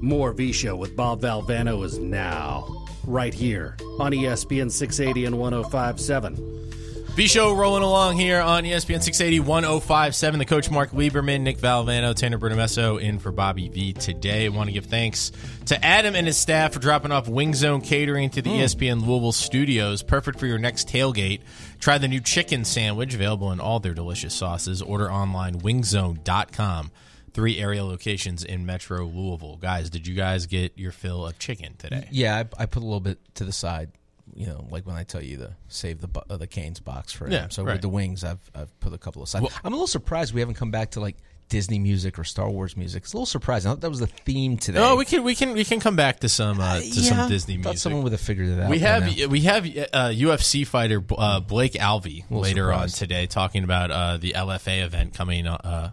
More V Show with Bob Valvano is now, right here on ESPN 680 and 1057. V Show rolling along here on ESPN 680 1057. The coach Mark Lieberman, Nick Valvano, Tanner Bernamesso in for Bobby V today. I want to give thanks to Adam and his staff for dropping off Wing Zone Catering to the hmm. E ESPN Louisville studios. Perfect for your next tailgate. Try the new chicken sandwich available in all their delicious sauces. Order online wingzone.com. Three area locations in Metro Louisville. Guys, did you guys get your fill of chicken today? Yeah, I, I put a little bit to the side. You know, like when I tell you to save the uh, the Canes box for him. Yeah, so right. with the wings, I've I've put a couple aside. Well- I'm a little surprised we haven't come back to like Disney music or Star Wars music. It's a little surprising. I thought that was the theme today. Oh, we can we can we can come back to some uh, to Yeah, some Disney thought music. someone would have figured it out. We have we have uh, UFC fighter uh, Blake Alvey later on today talking about uh, the LFA event coming. Uh,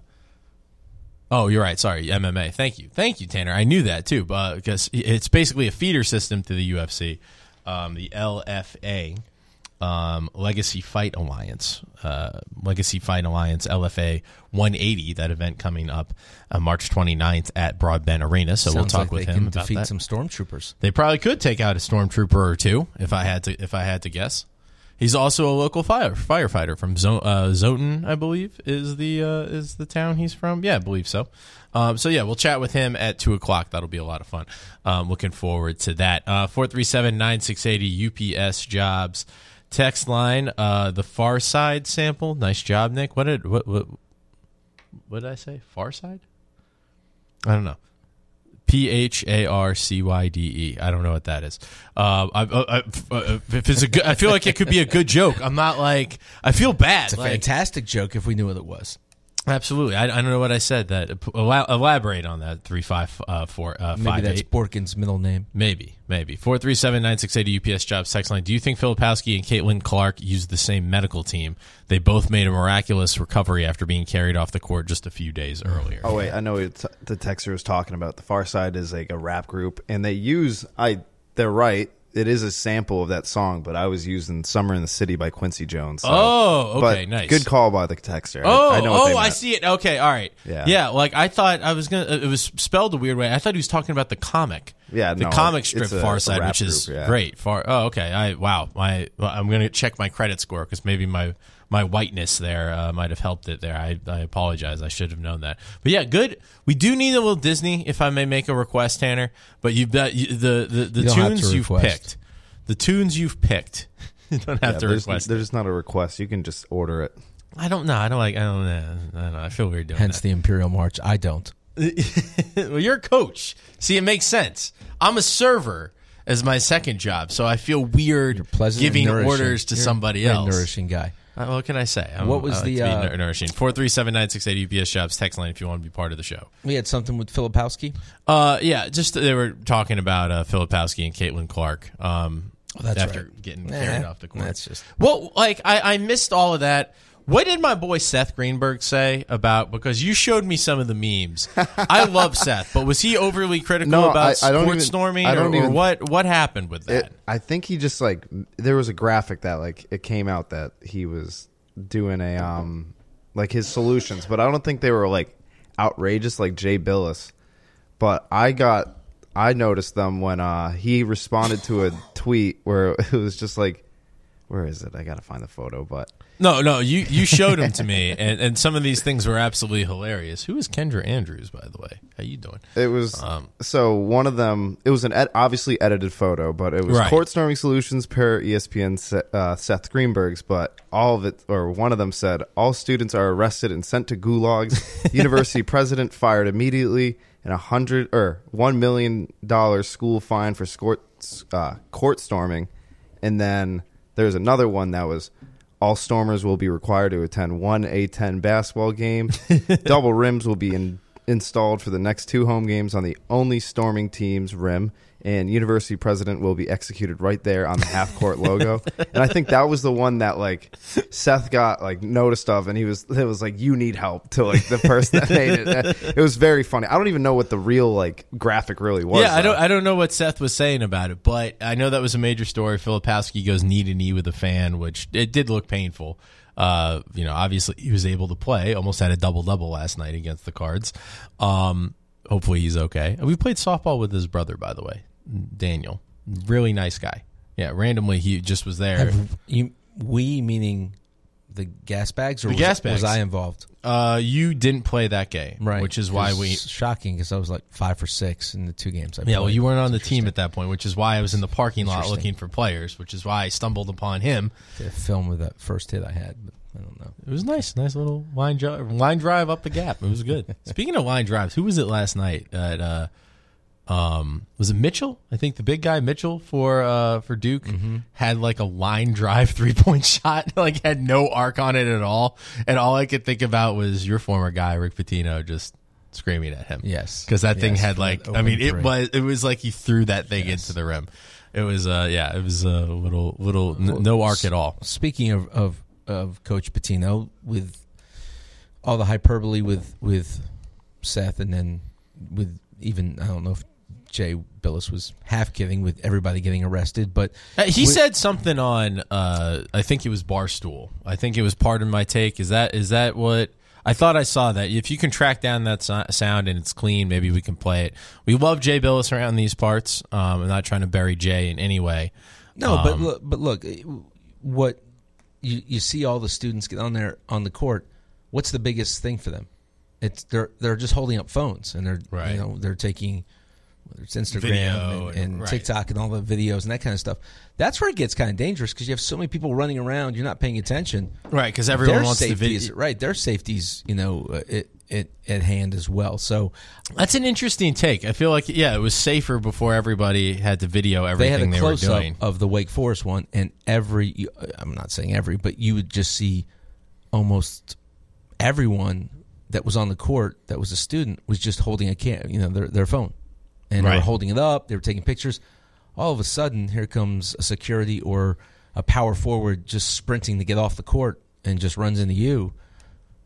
oh, you're right. Sorry, MMA. Thank you, thank you, Tanner. I knew that too, but because it's basically a feeder system to the UFC, um, the LFA. Um, Legacy Fight Alliance, uh, Legacy Fight Alliance LFA 180. That event coming up uh, March 29th at Broadbent Arena. So we'll talk like with they him can about defeat that. some stormtroopers. They probably could take out a stormtrooper or two if I had to if I had to guess. He's also a local fire firefighter from Zo- uh, Zoten, I believe, is the uh, is the town he's from. Yeah, I believe so. Um, so yeah, we'll chat with him at two o'clock. That'll be a lot of fun. Um, looking forward to that. Uh, Four three seven nine six eighty UPS jobs text line. Uh, the Pharcyde sample. Nice job, Nick. What did what what what did I say? Far Side. I don't know. P H A R C Y D E. I don't know what that is. Uh, I, I, I, uh, if it's a good, I feel like it could be a good joke. I'm not like I feel bad. It's a like, fantastic joke if we knew what it was. Absolutely. I, I don't know what I said. That elaborate on that. Three five uh, four uh, Maybe five that's eight. Borkin's middle name. Maybe, maybe. 437-9680 UPS jobs text line. Do you think Filipowski and Caitlin Clark used the same medical team? They both made a miraculous recovery after being carried off the court just a few days earlier. Oh wait, I know what the texter was talking about. The Pharcyde is like a rap group, and they use I. They're right. It is a sample of that song, but I was using "Summer in the City" by Quincy Jones. so- Oh, okay, nice. Good call by the texter. Oh, I, know oh, I see it. Okay, all right. Yeah. yeah. Like I thought, I was gonna. It was spelled a weird way. I thought he was talking about the comic. Yeah, the no, comic strip a- Far Side, which is group, yeah. great. Far. Oh, okay. I wow. My well, I'm gonna check my credit score because maybe my my whiteness there uh, might have helped it there. I, I apologize. I should have known that. But yeah, good. We do need a little Disney, if I may make a request, Tanner. But you've got you, the the, the You tunes you've picked. The tunes you've picked. you don't have Yeah, to there's, request. it. there's not a request. You can just order it. I don't know. I don't like. I don't know. I don't know. I feel weird doing it. Hence that. the Imperial March. I don't. well, you're a coach. See, it makes sense. I'm a server as my second job, so I feel weird giving orders to You're somebody a else. nourishing guy. Uh, what can I say? I'm, What was like the, uh, nour- nourishing? Four three seven nine six eight UPS jobs text line if you want to be part of the show. We had something with Filipowski. Uh, yeah, just they were talking about uh, Filipowski and Caitlin Clark. Um, Oh, that's after right. getting Nah, carried off the court. that's just- well, like I, I missed all of that. What did my boy Seth Greenberg say about? Because you showed me some of the memes. I love Seth, but was he overly critical No, about I- I don't sports even- storming, I don't or even- what? What happened with that? It, I think he just like there was a graphic that like it came out that he was doing a um like his solutions, but I don't think they were like outrageous like Jay Bilas. But I got I noticed them when uh he responded to a tweet where it was just like where is it? I gotta find the photo, but no, no, you you showed him to me, and, and some of these things were absolutely hilarious. Who is Kendra Andrews, by the way? How you doing? It was Um, so one of them. It was an ed, obviously edited photo, but it was Right. court storming solutions per ESPN uh, Seth Greenberg's. But all of it, or one of them said, all students are arrested and sent to gulags. University president fired immediately, and a hundred or one million dollar school fine for court uh, court storming. And then there's another one that was. All stormers will be required to attend one A10 basketball game. Double rims will be in, installed for the next two home games on the only storming team's rim, and University President will be executed right there on the half court logo. And I think that was the one that like Seth got like noticed of, and he was it was like you need help to like the person that made it. It was very funny. I don't even know what the real like graphic really was. Yeah, I don't. I don't know what Seth was saying about it, but I know that was a major story. Filipowski goes knee to knee with a fan, which it did look painful. Uh, you know, obviously he was able to play. Almost had a double double last night against the Cards. Um, hopefully he's okay. We played softball with his brother, by the way, Daniel. Really nice guy. Yeah, randomly he just was there. Have you, we meaning the gas bags, or The was, gas was bags. I involved? Uh, you didn't play that game, Right, Which is why was we. shocking because I was like five for six in the two games. I Yeah, well, played. you weren't on the team at that point, which is why I was in the parking lot Interesting. looking for players, which is why I stumbled upon him. film with that first hit I had, but I don't know. It was nice, nice little line drive, line drive up the gap. It was good. Speaking of line drives, who was it last night? At uh, um, was it Mitchell? I think the big guy Mitchell for uh for Duke had like a line drive three point shot, like had no arc on it at all, and all I could think about was your former guy Rick Pitino just screaming at him. Yes. because that thing had like I mean it three. was it was like he threw that thing into the rim. It was uh yeah it was a little little n- no arc at all. Speaking of, of of Coach Pitino, with all the hyperbole with with Seth, and then with even I don't know if Jay Bilas was half kidding with everybody getting arrested, but Uh, he with- said something on uh I think it was Barstool. I think it was part of my take. Is that is that what I thought I saw that. If you can track down that so- sound and it's clean, maybe we can play it. We love Jay Bilas around these parts. Um, I'm not trying to bury Jay in any way. No, but Um, look, but look, what you you see all the students get on there on the court. What's the biggest thing for them? It's they're they're just holding up phones and they're Right. you know they're taking whether it's Instagram Video and, and- and right. TikTok and all the videos and that kind of stuff. That's where it gets kind of dangerous because you have so many people running around. You're not paying attention. Right, because everyone their wants the safety video. is right. Their safety's you know uh, it, it at hand as well. So That's an interesting take. I feel like yeah, it was safer before everybody had to video they had everything a they, were close up doing. of the Wake Forest one, and every I'm not saying every, but you would just see almost everyone that was on the court that was a student was just holding a cam, you know, their their phone, and they Right. were holding it up. They were taking pictures. All of a sudden, here comes a security or a power forward just sprinting to get off the court and just runs into you.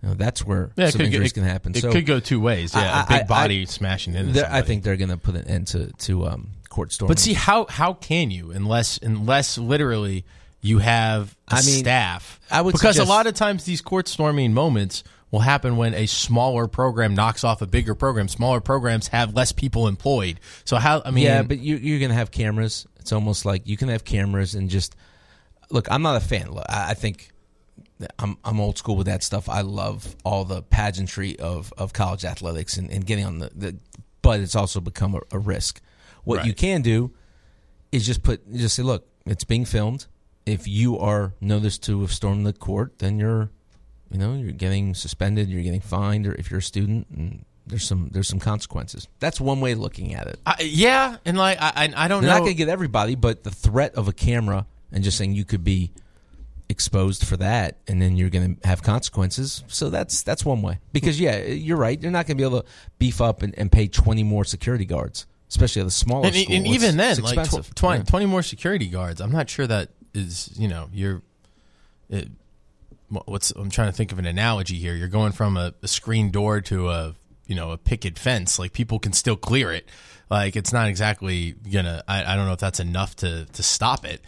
You know, that's where Yeah, some could, injuries it, can happen. it so could go two ways. Yeah, a I- I- big body I- smashing into I think they're going to put an end to to um, court storming. But see how how can you unless unless literally you have a I mean, staff? I would because suggest- a lot of times these court storming moments will happen when a smaller program knocks off a bigger program. Smaller programs have less people employed. So how I mean, yeah, but you, you're going to have cameras. It's almost like you can have cameras and just look. I'm not a fan. Look, I, I think I'm I'm old school with that stuff. I love all the pageantry of, of college athletics and, and getting on the, the but it's also become a, a risk. What Right. you can do is just put just say, look, it's being filmed. If you are noticed to have stormed the court, then you're you know you're getting suspended, you're getting fined, or if you're a student, and there's some there's some consequences. That's one way of looking at it. I, yeah, and like I I, I don't They're know. not going to get everybody, but the threat of a camera and just saying you could be exposed for that, and then you're going to have consequences. So that's that's one way. Because yeah, you're right. You're not going to be able to beef up and, and pay 20 more security guards, especially at the smaller and, school. and It's- even then, like tw- expensive. 20, Yeah. 20 more security guards. I'm not sure that is you know you're. It, what's I'm trying to think of an analogy here. You're going from a, a screen door to a you know a picket fence. Like people can still clear it. Like it's not exactly gonna. I, I don't know if that's enough to to stop it.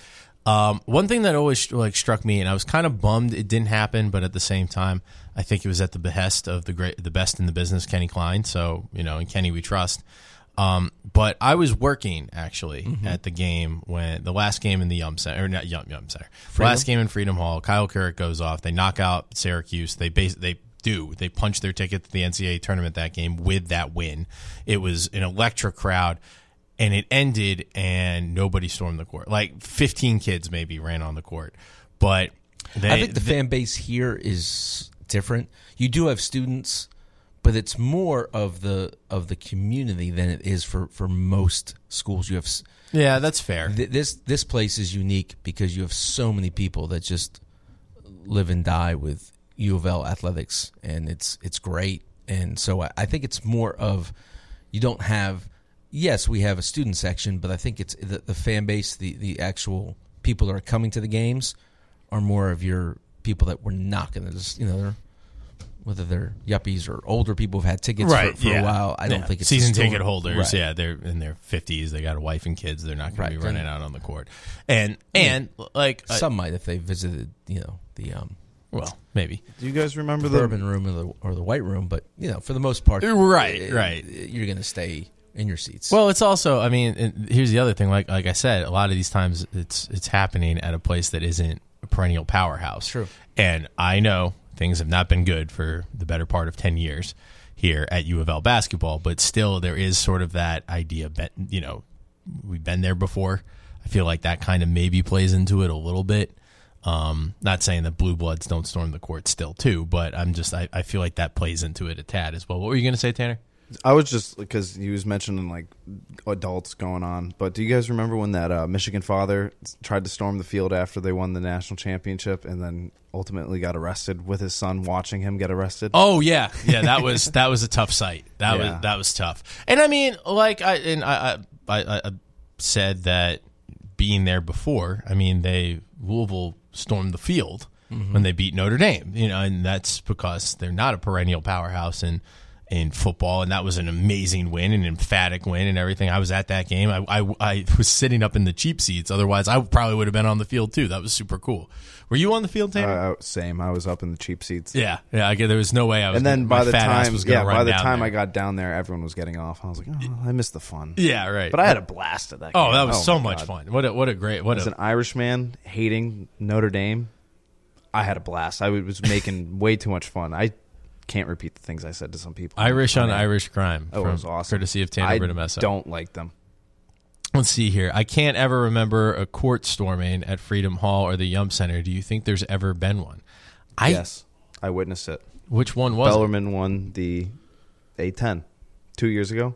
Um, one thing that always like struck me, and I was kind of bummed it didn't happen, but at the same time, I think it was at the behest of the great, the best in the business, Kenny Klein. So you know, in Kenny we trust. Um, but I was working actually at the game when the last game in the Yum Center, or not Yum Yum Center, last game in Freedom Hall. Kyle Kuric goes off. They knock out Syracuse. They base they do they punch their ticket to the NCAA tournament that game with that win. It was an electric crowd, and it ended and nobody stormed the court. Like fifteen kids maybe ran on the court, but they, I think the fan base here is different. You do have students, but it's more of the of the community than it is for for most schools. You have yeah, that's fair. th- this this place is unique because you have so many people that just live and die with U of L athletics, and it's it's great. and so I, I think it's more of you don't have. Yes, we have a student section, but I think it's the, the fan base, the the actual people that are coming to the games, are more of your people that were not going to just you know they're whether they're yuppies or older people who've had tickets for, for a while. I don't Yeah. think it's season store. ticket holders. Right. Yeah, they're in their fifties. They got a wife and kids. They're not going Right, to be then- running out on the court. And and like uh, Some might if they visited, you know, the um, well, maybe Do you guys remember the the urban room or the or the white room, but you know, for the most part, Right, uh, right. you're going to stay in your seats. Well, it's also. I mean, and here's the other thing. Like like I said, a lot of these times it's it's happening at a place that isn't a perennial powerhouse. True. And I know things have not been good for the better part of ten years here at U of L basketball, but still there is sort of that idea. You know, we've been there before. I feel like that kind of maybe plays into it a little bit. Um, not saying that blue bloods don't storm the court still too, but I'm just I, I feel like that plays into it a tad as well. What were you going to say, Tanner? I was just because he was mentioning like adults going on, but do you guys remember when that uh, Michigan father tried to storm the field after they won the national championship and then ultimately got arrested with his son watching him get arrested? Oh yeah, yeah. That was that was a tough sight. That Yeah. was that was tough. And I mean, like I and I I, I, I said that being there before. I mean, they Louisville stormed the field when they beat Notre Dame. You know, and that's because they're not a perennial powerhouse in in football, and that was an amazing win, an emphatic win, and everything. I was at that game. I, I, I was sitting up in the cheap seats. Otherwise, I probably would have been on the field too. That was super cool. Were you on the field, Tanner? Uh, same. I was up in the cheap seats. yeah, yeah. I get there was no way I was. And then by the time, was yeah, by the time there. I got down there, everyone was getting off. I was like, oh, I missed the fun. Yeah, right. But I had a blast at that. oh, game. that was so much God. fun. What a what a great what As a an Irishman hating Notre Dame, I had a blast. I was making way too much fun. I can't repeat the things I said to some people. Irish on I mean, Irish crime. Oh, it was awesome. Courtesy of Tanner I Britamessa. don't like them. Let's see here. I can't ever remember a court storming at Freedom Hall or the Yum Center. Do you think there's ever been one? I yes, I witnessed it. which one was it? Won the A10 two years ago,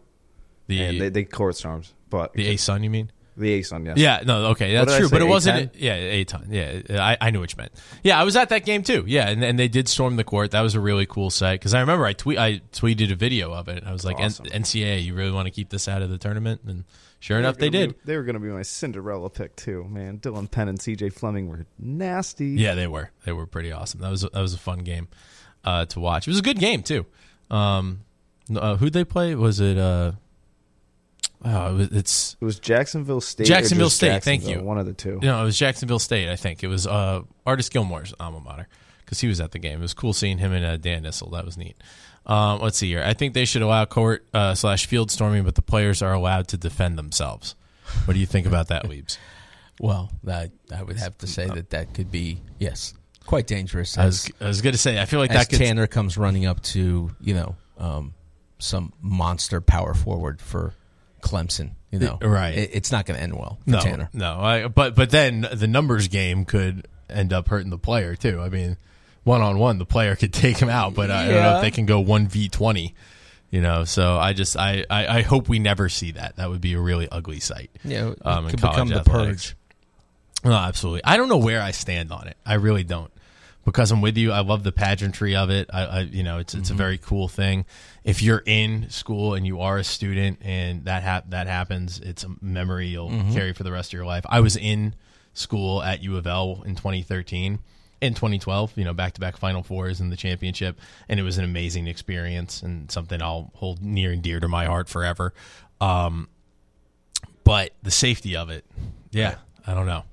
the and they, they court storms, but the A Sun? You mean? The A-Sun, yes. Yeah, no, okay, that's true, but it wasn't. A10? Yeah, a ton. Yeah, I, I knew what you meant. Yeah, I was at that game too. Yeah, and, and they did storm the court. That was a really cool sight because I remember I tweet I tweeted a video of it. I was like, Awesome. N- NCAA, you really want to keep this out of the tournament? And sure enough, they Gonna did. be- they were going to be my Cinderella pick too, man. Dylan Penn and C.J. Fleming were nasty. Yeah, they were. They were pretty awesome. That was that was a fun game uh, to watch. It was a good game too. Um, uh, who'd they play? Was it? Uh, oh, it was, it's It was Jacksonville State. Jacksonville just State, thank you. One of the two. you know it was Jacksonville State. I think it was uh, Artis Gilmore's alma mater because he was at the game. It was cool seeing him and uh, Dan Issel. That was neat. Um, let's see here. I think they should allow court uh, slash field storming, but the players are allowed to defend themselves. What do you think about that, Weebs? well, I I would have to say that that could be yes, quite dangerous. I was, As, I was going to say, I feel like as that could Tanner comes running up to you know um, some monster power forward for Clemson, you know, Right. It, it's not going to end well for no, Tanner. No, I, but but then the numbers game could end up hurting the player too. I mean, one on one, the player could take him out, but I don't know if they can go one v twenty. You know, so I just I, I I hope we never see that. That would be a really ugly sight. You know, it Um, in could college become the purge. No, absolutely. I don't know where I stand on it. I really don't. Because I'm with you. I love the pageantry of it. I, I you know, it's it's a very cool thing. If you're in school and you are a student and that hap- that happens, it's a memory you'll carry for the rest of your life. I was in school at U of L in 2013. In 2012, you know, back to back Final Fours and the championship, and it was an amazing experience and something I'll hold near and dear to my heart forever. Um, but the safety of it, yeah, I don't know.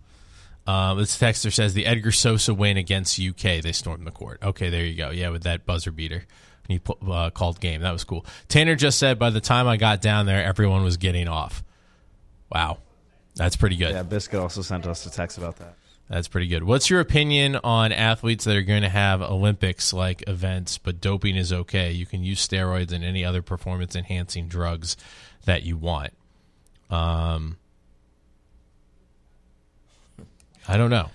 Uh, this texter says the Edgar Sosa win against UK, they stormed the court. Okay, there you go. Yeah, with that buzzer beater. And he uh, called game. That was cool. Tanner just said by the time I got down there, everyone was getting off. Wow. That's pretty good. Yeah, Biscuit also sent us a text about that. That's pretty good. What's your opinion on athletes that are going to have Olympics like events, but doping is okay? You can use steroids and any other performance enhancing drugs that you want. Um, I don't know.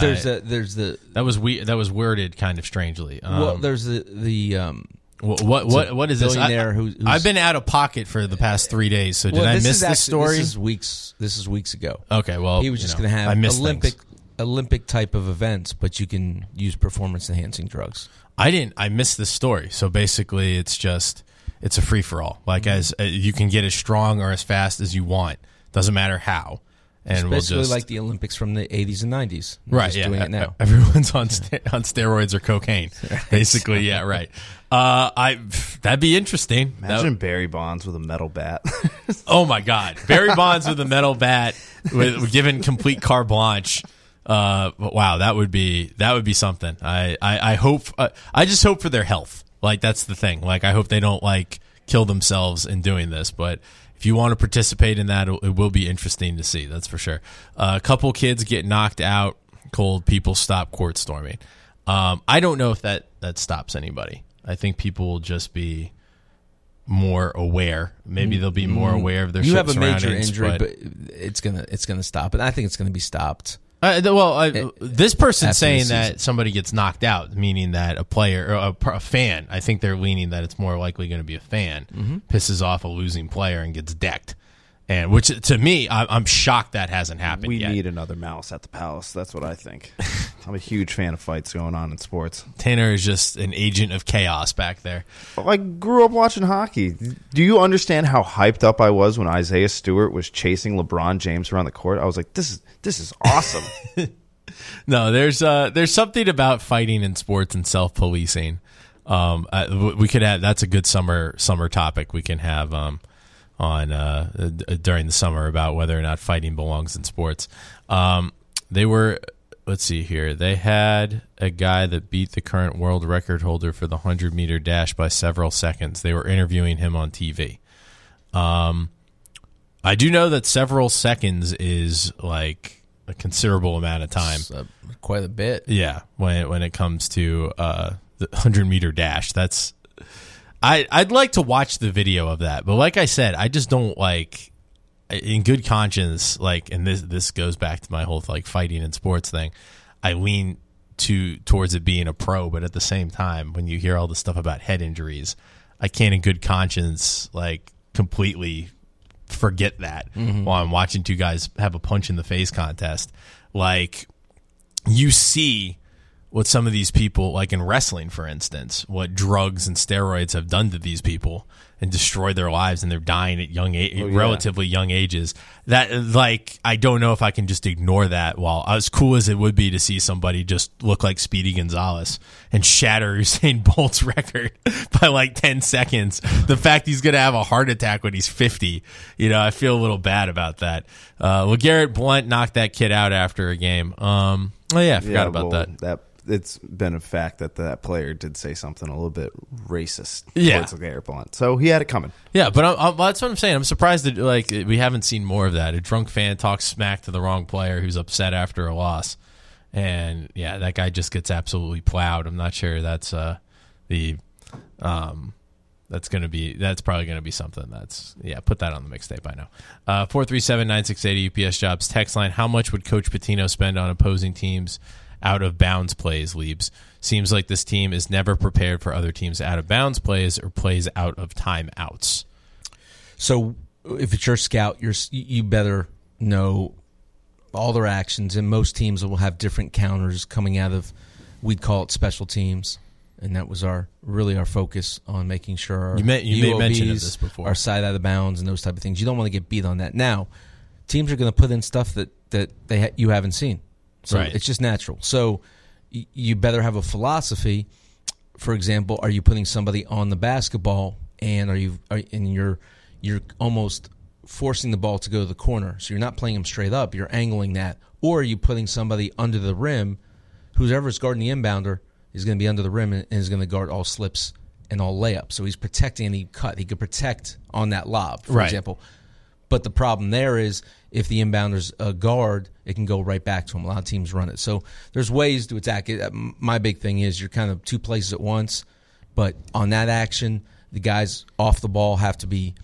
There's I- a there's the that was we that was worded kind of strangely. Um, well there's the the um wh- what what what is this? I, who- who's- I've been out of pocket for the past three days, so did well, I miss is this actually- story? This is weeks. This is weeks ago. okay, well he was just going to have Olympic things. Olympic type of events, but you can use performance enhancing drugs. I didn't. I missed the story. So basically, it's just it's a free for all. Like Mm-hmm. as uh, you can get as strong or as fast as you want. Doesn't matter how. And It's we'll just like the Olympics from the 80s and 90s. They're right. just Yeah. doing it now. Everyone's on st- on steroids or cocaine. Basically, yeah. Right. Uh, I that'd be interesting. That- Imagine Barry Bonds with a metal bat. Oh my God, Barry Bonds with a metal bat, with given complete carte blanche. Uh, wow, that would be that would be something. I I, I hope uh, I just hope for their health. Like that's the thing. Like I hope they don't like kill themselves in doing this. But if you want to participate in that, it will be interesting to see. That's for sure. Uh, a couple kids get knocked out cold. People stop court storming. Um, I don't know if that that stops anybody. I think people will just be more aware. Maybe they'll be more aware of their Mm-hmm. you have a major injury, but- but, it's gonna it's gonna stop. And I think it's gonna be stopped. Uh, well, I, this person saying that somebody gets knocked out, meaning that a player or a, a fan, I think they're leaning that it's more likely going to be a fan Mm-hmm. pisses off a losing player and gets decked, and which to me, I, I'm shocked that hasn't happened we yet. need another malice at the palace. That's what I think. I'm a huge fan of fights going on in sports. Tanner is just an agent of chaos back there. I grew up watching hockey. Do you understand how hyped up I was when Isaiah Stewart was chasing LeBron James around the court? I was like, "This is this is awesome." No, there's uh, there's something about fighting in sports and self policing. Um, uh, we could have that's a good summer summer topic we can have um, on uh, during the summer about whether or not fighting belongs in sports. Um, they were let's see here. They had a guy that beat the current world record holder for the hundred meter dash by several seconds. They were interviewing him on TV. Um, I do know that several seconds is like a considerable amount of time. Uh, quite a bit. Yeah, when when it comes to uh, the hundred meter dash, that's I I'd like to watch the video of that, but like I said, I just don't like in good conscience. Like, and this this goes back to my whole like fighting and sports thing. I lean to towards it being a pro, but at the same time, when you hear all the stuff about head injuries, I can't in good conscience like completely forget that mm-hmm. while I'm watching two guys have a punch in the face contest. Like you see what some of these people, like in wrestling, for instance, what drugs and steroids have done to these people and destroyed their lives, and they're dying at young, a- yeah. relatively young ages. That, like, I don't know if I can just ignore that. While as cool as it would be to see somebody just look like Speedy Gonzalez and shatter Usain Bolt's record by like ten seconds, the fact he's gonna have a heart attack when he's fifty, you know, I feel a little bad about that. Uh, well, Garrett Blunt knocked that kid out after a game. Um, oh yeah, I forgot about well, that. That it's been a fact that that player did say something a little bit racist Yeah. towards Garrett Blunt, so he had it coming. Yeah, but I'm, I'm, that's what I'm saying. I'm surprised that like we haven't seen more of that. A drunk fan talks smack to the wrong player who's upset after a loss, and yeah, that guy just gets absolutely plowed. I'm not sure that's uh, the um, that's going to be that's probably going to be something that's yeah put that on the mixtape i know uh 437-9680 ups jobs text line how much would coach pitino spend on opposing teams out of bounds plays leaps. seems like this team is never prepared for other teams out of bounds plays or plays out of timeouts So if it's your scout, you're you better know all their actions, and most teams will have different counters coming out of. We'd call it special teams, and that was our really our focus on making sure our You made- you made mention this before. our side out of bounds and those type of things. You don't want to get beat on that. Now, teams are going to put in stuff that that they ha- you haven't seen, so Right. it's just natural. So y- you better have a philosophy. For example, are you putting somebody on the basketball, and are you are, and you're you're almost forcing the ball to go to the corner, so you're not playing them straight up. You're angling that, or are you putting somebody under the rim? Whoever's guarding the inbounder is going to be under the rim and is going to guard all slips and all layups. So he's protecting any cut. He could protect on that lob, for Right. example. But the problem there is if the inbounder's a guard, it can go right back to him. A lot of teams run it. So there's ways to attack it. Um, My big thing is you're kind of two places at once. But on that action, the guys off the ball have to be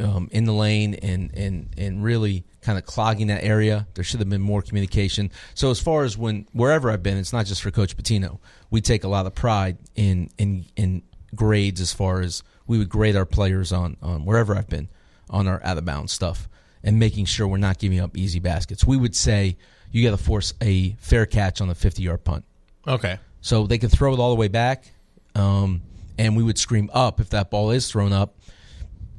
um, in the lane and, and, and really kind of clogging that area. There should have been more communication. So as far as when wherever I've been, it's not just for Coach Pitino. We take a lot of pride in in in grades as far as we would grade our players on on wherever I've been on our out of bounds stuff. and making sure we're not giving up easy baskets. We would say you got to force a fair catch on the 50 yard punt. Okay. So they could throw it all the way back, um, and we would scream up if that ball is thrown up,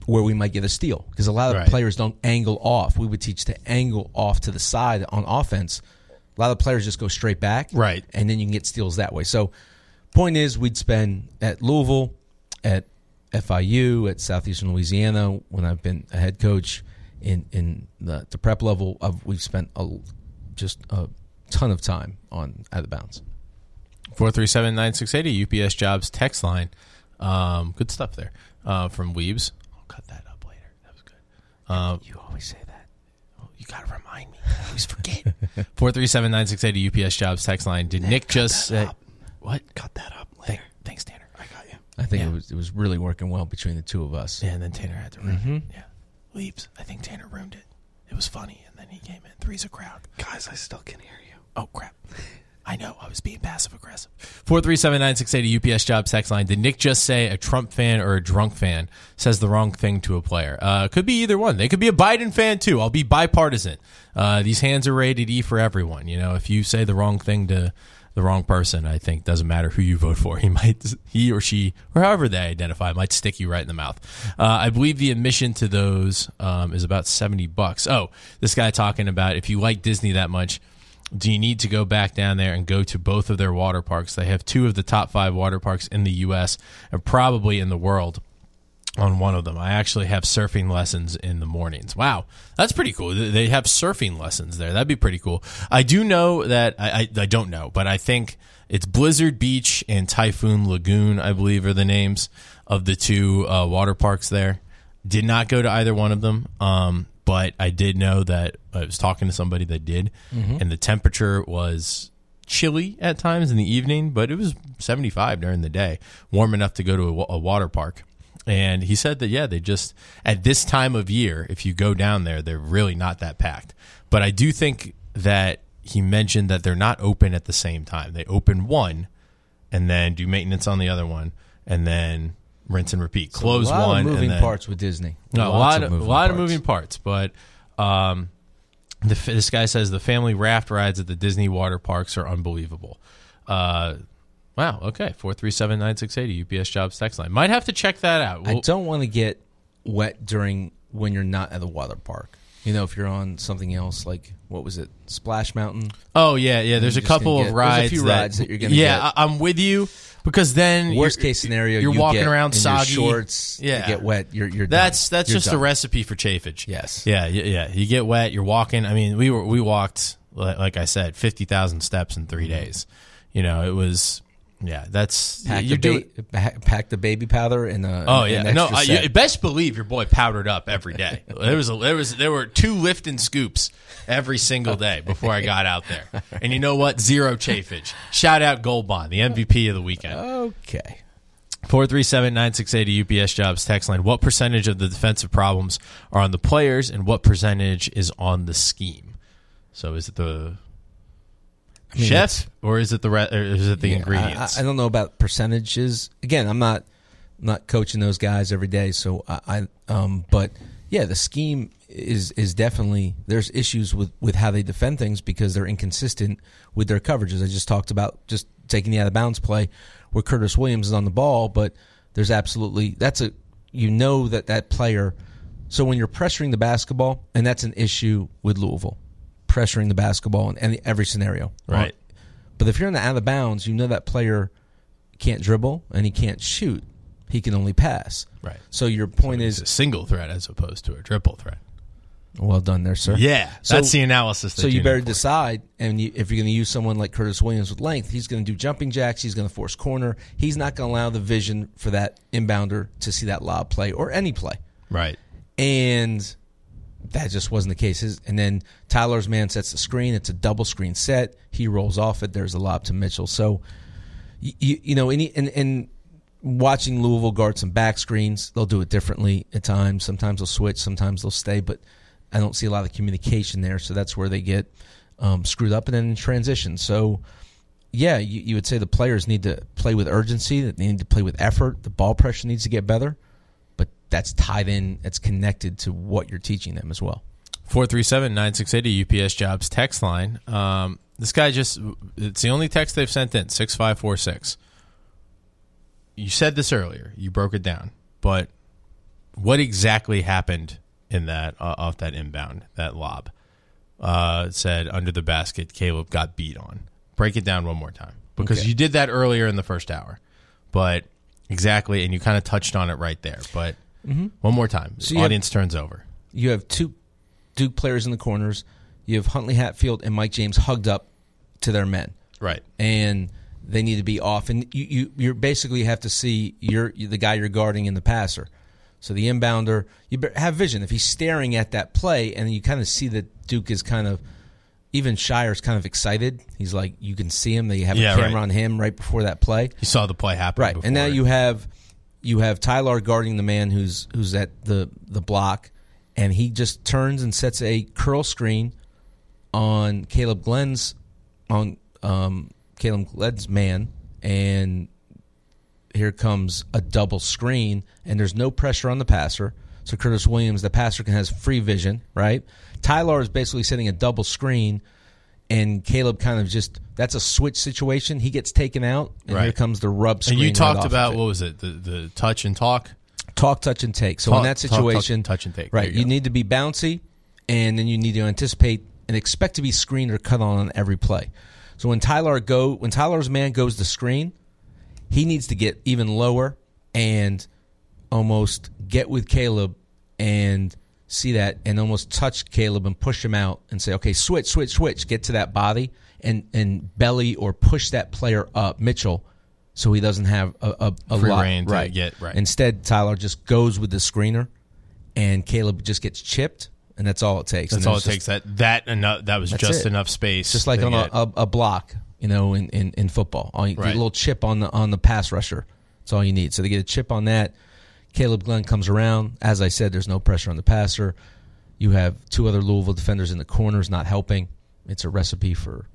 where we might get a steal because a lot of Right. players don't angle off. We would teach to angle off to the side on offense. A lot of players just go straight back, Right. and then you can get steals that way. So, point is, we'd spend at Louisville, at FIU, at Southeastern Louisiana when I've been a head coach in in the, the prep level. Of, we've spent a, just a ton of time on out of bounds. Four three seven nine six eighty UPS jobs text line. Um, good stuff there uh, from Weebs. I'll cut that up later. That was good. Um, You always say that. you got to remind me. I always forget. Four three seven nine six eighty UPS jobs text line. Did Nick, just say what? Cut that up Thank, thanks, Tanner. I got you. I think Yeah. it was it was really working well between the two of us. Yeah, and then Tanner had to ruin it. Yeah, Weebs. I think Tanner ruined it. It was funny, and then he came in. Three's a crowd. Guys, I still can hear you. Oh crap! I know I was being passive aggressive. Four three seven nine six eighty UPS job sex line. Did Nick just say a Trump fan or a drunk fan says the wrong thing to a player? Uh, could be either one. They could be a Biden fan too. I'll be bipartisan. Uh, these hands are rated E for everyone. You know, if you say the wrong thing to the wrong person, I think doesn't matter who you vote for. He might, he or she, or however they identify, might stick you right in the mouth. Uh, I believe the admission to those um, is about seventy bucks. Oh, this guy talking about if you like Disney that much do you need to go back down there and go to both of their water parks? They have two of the top five water parks in the U.S. and probably in the world on one of them. I actually have surfing lessons in the mornings. Wow, that's pretty cool. They have surfing lessons there. That'd be pretty cool. I do know that I, I, I don't know, but I think it's Blizzard Beach and Typhoon Lagoon. I believe are the names of the two uh, water parks there. Did not go to either one of them. Um, but I did know that I was talking to somebody that did, and the temperature was chilly at times in the evening, but it was 75 during the day, warm enough to go to a, a water park. And he said that, yeah, they just, at this time of year, if you go down there, they're really not that packed. But I do think that he mentioned that they're not open at the same time. They open one and then do maintenance on the other one and then rinse and repeat. Close a lot one of moving and then, parts with Disney. no, a lot of, a moving lot of parts. moving parts, but um, the, this guy says the family raft rides at the Disney water parks are unbelievable. Uh, wow. Okay. Four three seven nine six eighty UPS jobs text line. Might have to check that out. I We'll- don't want to get wet during when you're not at the water park. You know, if you're on something else like what was it, Splash Mountain? oh yeah, yeah. There's a couple get- of there's a rides. few that, rides that you're gonna Yeah, get. I, I'm with you because then Worst case scenario, you're you walking around in soggy shorts. Yeah. you get wet. You're you're That's done. that's You're just a recipe for chafage. Yes. Yeah, yeah, yeah. You get wet. You're walking. I mean, we were we walked like I said, fifty thousand steps in 3 mm-hmm. days. You know, it was. Yeah, that's Pack, you're the ba- pa- pack the baby powder and uh, Oh yeah, no. I, you best believe your boy powdered up every day. There was a, there was there were two lifting scoops every single day before I got out there. And you know what? Zero chafage. Shout out Gold Bond, the MVP of the weekend. okay. Four three seven nine six eighty UPS jobs text line. What percentage of the defensive problems are on the players, and what percentage is on the scheme? So is it the mean, chef, or is it the re- or is it the Yeah, ingredients? I, I don't know about percentages. Again, I'm not not coaching those guys every day, so I, I um, but yeah, the scheme is is definitely there's issues with with how they defend things because they're inconsistent with their coverages. I just talked about just taking the out of bounds play where Curtis Williams is on the ball, but there's absolutely that's a you know that that player. So when you're pressuring the basketball, and that's an issue with Louisville, pressuring the basketball in any, every scenario, Right. but if you're in the out of bounds, you know that player can't dribble and he can't shoot. He can only pass. Right. So your point is a single threat as opposed to a triple threat. well done there, sir. Yeah, So- that's the analysis. That So you need better decide, and you, if you're going to use someone like Curtis Williams with length, he's going to do jumping jacks. He's going to force corner. He's not going to allow the vision for that inbounder to see that lob play or any play. right. and that just wasn't the case. His, and then Tyler's man sets the screen. It's a double screen set. He rolls off it. There's a lob to Mitchell. So, you, you, know, any and, and watching Louisville guard some back screens, they'll do it differently at times. Sometimes they'll switch. Sometimes they'll stay. But I don't see a lot of communication there. So that's where they get um, screwed up. And then in transition. So. Yeah, you, you would say the players need to play with urgency. That they need to play with effort. The ball pressure needs to get better that's tied in that's connected to what you're teaching them as well 437-9680 UPS Jobs text line. Um, this guy just it's the only text they've sent in 6546. You said this earlier. You broke it down. But what exactly happened in that uh, off that inbound, that lob? Uh, said under the basket Caleb got beat on. Break it down one more time because Okay. you did that earlier in the first hour. But exactly and you kind of touched on it right there. But Mm-hmm. one more time. So you have- audience turns over. You have two Duke players in the corners. You have Huntley Hatfield and Mike James hugged up to their men. Right. and they need to be off. And you you you basically have to see you're the guy you're guarding in the passer. So the inbounder, you have vision. If he's staring at that play, and you kind of see that Duke is kind of even Scheyer's kind of excited. He's like you can see him. They have Yeah, a camera right. on him right before that play. You saw the play happen. Right, and now it. you have you have Tyler guarding the man who's who's at the the block, and he just turns and sets a curl screen on Caleb Glenn's on um, Caleb Glenn's man, and here comes a double screen, and there's no pressure on the passer. So Curtis Williams, the passer, can has free vision, right? Tyler is basically setting a double screen, and Caleb kind of just that's a switch situation. He gets taken out, and here comes the rub screen. and you talked of about what was it? The the touch and talk. talk, touch, and take. So Talk- in that talk, touch- situation, touch and take. right? There you You, need to be bouncy, and then you need to anticipate and expect to be screened or cut on on every play. So when Tyler go when Tyler's man goes to screen, he needs to get even lower and almost get with Caleb and see that and almost touch Caleb and push him out and say, okay, switch, switch, switch, get to that body and and belly or push that player up, Mitchell, so he doesn't have a, a, a Free lot right. get- right. Instead, Tyler just goes with the screener, and Caleb just gets chipped, and that's all it takes. That's And all it just- takes. That that enough. That was just it. enough space. just like on a, a, a block, you know, in, in, in football. All you, Right. A little chip on the on the pass rusher. That's all you need. So they get a chip on that. Caleb Glenn comes around. As I said, there's no pressure on the passer. You have two other Louisville defenders in the corners not helping. It's a recipe for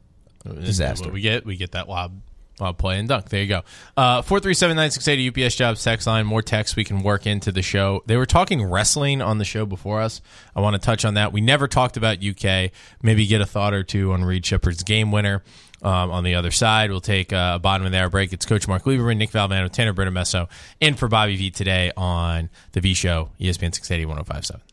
disaster. What we get, we get that lob, lob play and dunk. There you go. Uh, Four three seven nine six eighty UPS jobs text line. More text we can work into the show. They were talking wrestling on the show before us. I want to touch on that. We never talked about UK. Maybe get a thought or two on Reed Sheppard's game winner. Um, on the other side, we'll take uh, a bottom of the hour break. It's Coach Mark Lieberman, Nick Valvano, Tanner Bertamesso, and for Bobby V today on the V Show, ESPN 680 1057.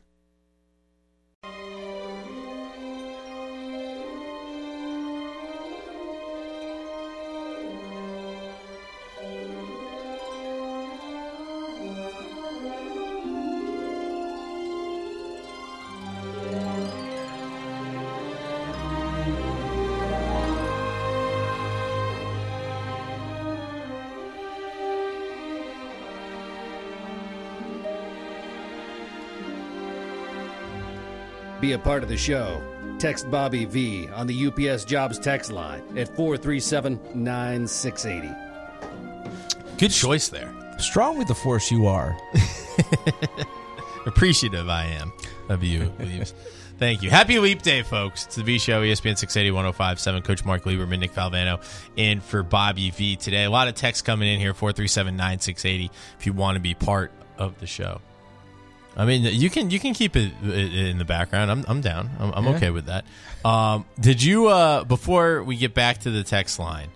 A part of the show. Text Bobby V on the UPS Jobs text line at 437 9680. Good choice there. Strong with the force you are. appreciative I am of you, Leaves. Thank you. Happy Leap Day, folks. It's the V Show, ESPN 680 1057. Coach Mark Lieberman, Nick Valvano, in for Bobby V today. A lot of texts coming in here 437 9680 if you want to be part of the show. I mean, you can you can keep it in the background. I'm I'm down. I'm, I'm Yeah. okay with that. Um, did you uh, before we get back to the text line?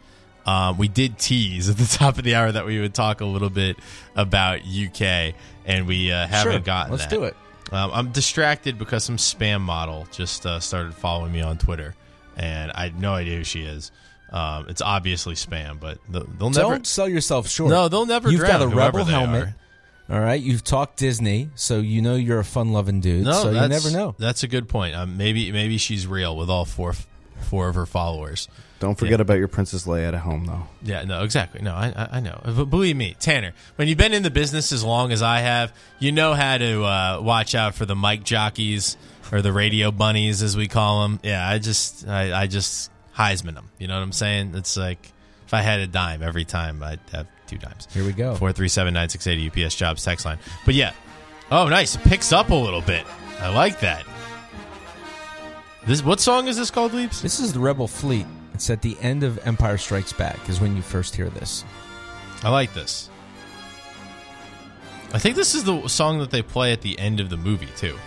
Um, we did tease at the top of the hour that we would talk a little bit about UK, and we uh, haven't Sure. gotten. Let's that. do it. Um, I'm distracted because some spam model just uh, started following me on Twitter, and I had no idea who she is. Um, it's obviously spam, but they'll, they'll never. Don't sell yourself short. No, they'll never You've got a rebel helmet. are. All right, you've talked Disney, so you know you're a fun-loving dude. No, so you never know. That's a good point. Um, maybe maybe she's real with all four four of her followers. Don't forget about your Princess Leia at home, though. Yeah, no, exactly. No, I, I, I know. But believe me, Tanner, when you've been in the business as long as I have, you know how to uh, watch out for the mic jockeys or the radio bunnies, as we call them. Yeah, I just, I, I just Heisman them. You know what I'm saying? It's like if I had a dime every time, I'd have two times. Here we go. Four three seven nine six eighty UPS jobs text line. But yeah, oh nice, it picks up a little bit. I like that. This what song is this called, Leaps? This is the Rebel Fleet. It's at the end of Empire Strikes Back is when you first hear this. I like this. I think this is the song that they play at the end of the movie too.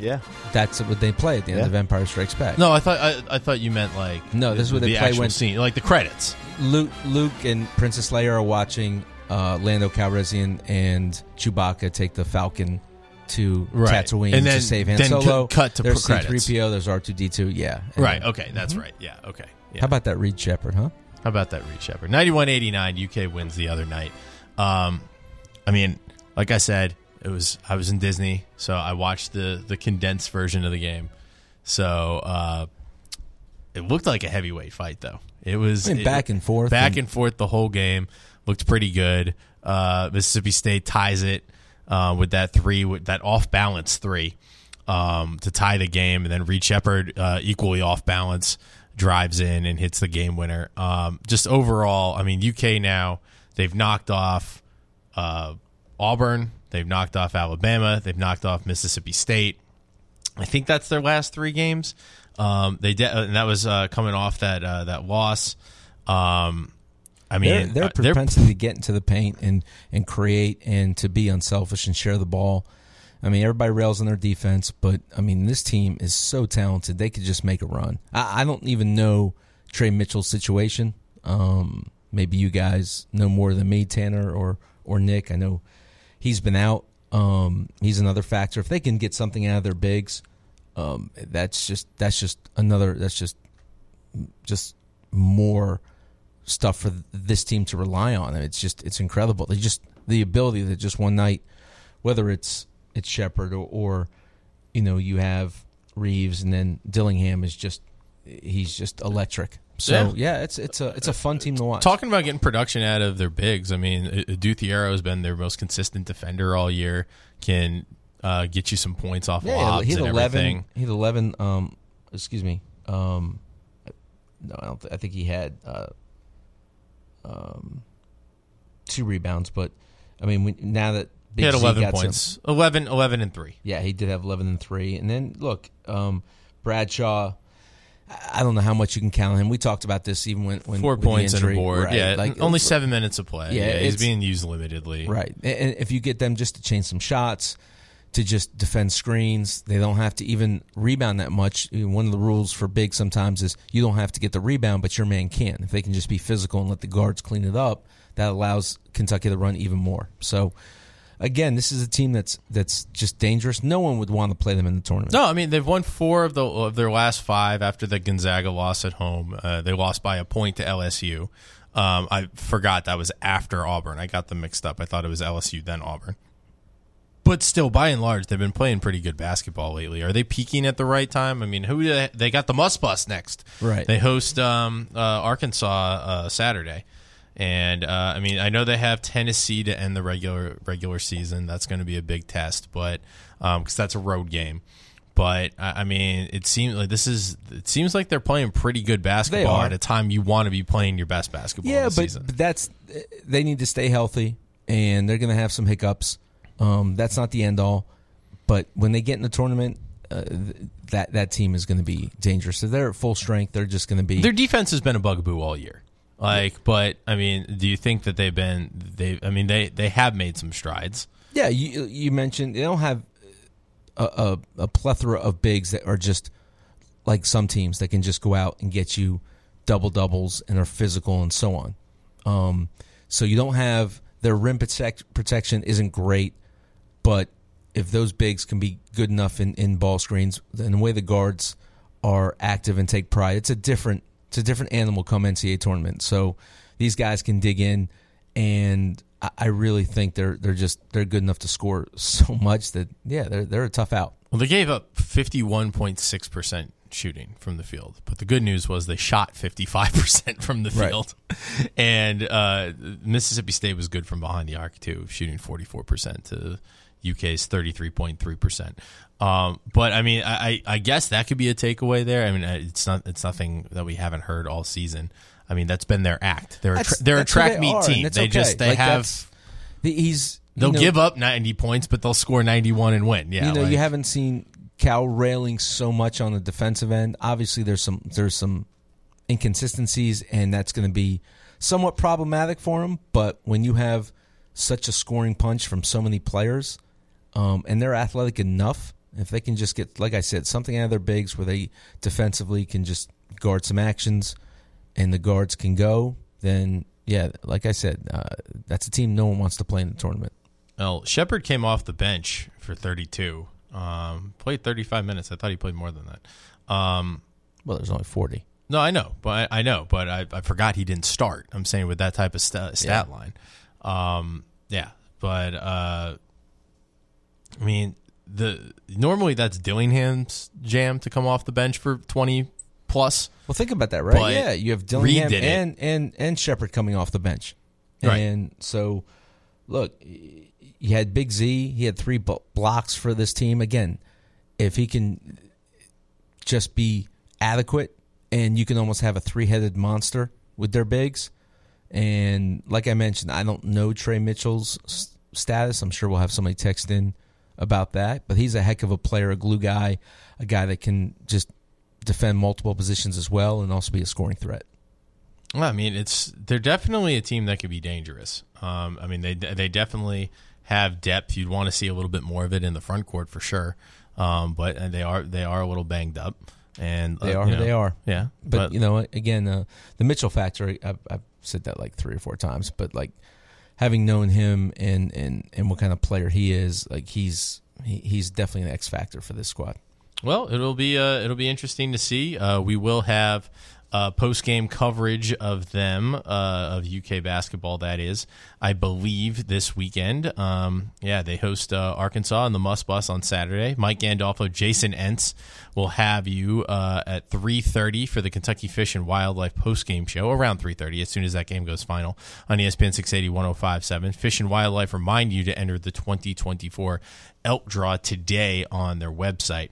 Yeah. That's what they play at the end Yeah. of Empire Strikes Back. No, I thought I, I thought you meant like No, this is what the they play actual when- scene, like the credits. Luke, Luke and Princess Leia are watching uh, Lando Calrissian and Chewbacca take the Falcon to Right. Tatooine And then- to save Han then Solo. cut- cut to there's credits. C-3PO, there's R2D2, yeah. And Right. Okay, that's right. Yeah. Okay. Yeah. How about that Reed Sheppard, huh? How about that, Reed Sheppard? Ninety-one eighty-nine. UK wins the other night. Um, I mean, like I said, it was I was in Disney, so I watched the the condensed version of the game. So uh, it looked like a heavyweight fight, though. It was I mean, it- back and forth. back and- and forth the whole game. Looked pretty good. Uh, Mississippi State ties it uh, with that three, with that off balance three um, to tie the game, and then Reed Sheppard uh, equally off balance drives in and hits the game winner. Um, just overall, I mean, UK now they've knocked off uh, Auburn, they've knocked off Alabama, they've knocked off Mississippi State. I think that's their last three games. Um, they de- and that was uh, coming off that uh, that loss. Um, I mean, their uh, they're propensity to get into the paint and, and create and to be unselfish and share the ball. I mean, everybody rails on their defense, but I mean, this team is so talented; they could just make a run. I, I don't even know Tre Mitchell's situation. Um, maybe you guys know more than me, Tanner or or Nick. I know he's been out. Um, he's another factor. If they can get something out of their bigs, um, that's just that's just another. That's just just more stuff for this team to rely on. It's just it's incredible. They just the ability that just one night, whether it's it's Sheppard or, or you know you have Reeves and then Dillingham is just he's just electric. So yeah, it's it's a it's a fun team to watch. talking about getting production out of their bigs. I mean, Duthiero has been their most consistent defender all year. Can uh, get you some points off yeah, lobs he had and eleven. everything. He had eleven. Um, excuse me. Um, no, I don't. Th- I think he had uh, um, two rebounds. But I mean, we, now that He had Z 11 got some- points. 11, 11 and 3. Yeah, he did have 11 and 3. And then, look, um, Bradshaw, I don't know how much you can count him. We talked about this even when. when Four points and a board. Right, Yeah, like, only seven minutes of play. Yeah, Yeah, he's being used limitedly. Right. And if you get them just to change some shots, to just defend screens, they don't have to even rebound that much. One of the rules for big sometimes is you don't have to get the rebound, but your man can. If they can just be physical and let the guards clean it up, that allows Kentucky to run even more. So, again, this is a team that's that's just dangerous. No one would want to play them in the tournament. No, I mean they've won four of the of their last five after the Gonzaga loss at home. Uh, they lost by a point to LSU. Um, I forgot that was after Auburn. I got them mixed up. I thought it was LSU then Auburn. But still, by and large, they've been playing pretty good basketball lately. Are they peaking at the right time? I mean, who they, they got the Muss Bus next? Right. They host um, uh, Arkansas uh, Saturday, and uh, I mean, I know they have Tennessee to end the regular regular season. That's going to be a big test, but because that's a road game. But I I mean, it seems like this is. It seems like they're playing pretty good basketball at a time you want to be playing your best basketball. Yeah, but, season. but that's they need to stay healthy, and they're going to have some hiccups. Um, that's not the end all, but when they get in the tournament, uh, that that team is going to be dangerous. So they're at full strength. They're just going to be. Their defense has been a bugaboo all year. Like, but I mean, do you think that they've been? They, I mean, they they have made some strides. Yeah, you you mentioned they don't have a, a, a plethora of bigs that are just like some teams that can just go out and get you double doubles and are physical and so on. Um, so you don't have their rim protect, protection isn't great, but if those bigs can be good enough in, in ball screens, and the way the guards are active and take pride, it's a different it's a different animal come NCAA tournament. So these guys can dig in, and I, I really think they're they're just they're good enough to score so much that yeah they're they're a tough out. Well, they gave up fifty one point six percent shooting from the field, but the good news was they shot fifty five percent from the Right. field, and uh, Mississippi State was good from behind the arc too, shooting forty four percent to UK's thirty three point three percent. Um, but I mean, I, I guess that could be a takeaway there. I mean, it's not it's nothing that we haven't heard all season. I mean, that's been their act. They're a tra- they're a track they meet are, team. They okay. just they Like, have the- he's they'll know, give up ninety points, but they'll score ninety one and win. Yeah, you know, like- you haven't seen Cal railing so much on the defensive end. Obviously, there's some there's some inconsistencies, and that's going to be somewhat problematic for him. But when you have such a scoring punch from so many players, um, and they're athletic enough If they can just get, like I said, something out of their bigs where they defensively can just guard some actions, and the guards can go, then yeah, like I said, uh, that's a team no one wants to play in the tournament. Well, Sheppard came off the bench for 32. Um, played 35 minutes. I thought he played more than that. Um, Well, there's only forty. no, I know, but I, I know, but I, I forgot he didn't start. I'm saying with that type of sta stat Yeah. line. Um, yeah, but uh, I mean, the normally that's Dillingham's jam to come off the bench for 20 plus. Well, think about that, right? But yeah, you have Dillingham and and and Sheppard coming off the bench, Right. and so look, you had Big Z. He had three blocks for this team. Again, if he can just be adequate, and you can almost have a three-headed monster with their bigs. And like I mentioned, I don't know Tre Mitchell's status. I'm sure we'll have somebody text in about that. But he's a heck of a player, a glue guy, a guy that can just defend multiple positions as well, and also be a scoring threat. Well, I mean, it's they're definitely a team that could be dangerous. Um, I mean, they they definitely have depth. You'd want to see a little bit more of it in the front court for sure. Um, but uh, they are they are a little banged up, and They uh, are you know, they are. Yeah, But, you know, again, uh, the Mitchell factor. I've, I've said that like three or four times, but like having known him and and and what kind of player he is, like he's he, he's definitely an X factor for this squad. Well, it'll be uh, it'll be interesting to see. Uh, we will have uh, post game coverage of them uh, of UK basketball. That is, I believe, this weekend. Um, yeah, they host uh, Arkansas in the Muss Bus on Saturday. Mike Gandolfo, Jason Entz will have you uh, at three thirty for the Kentucky Fish and Wildlife post game show. Around three thirty, as soon as that game goes final on ESPN 680 1057. Fish and Wildlife remind you to enter the 2024 elk draw today on their website.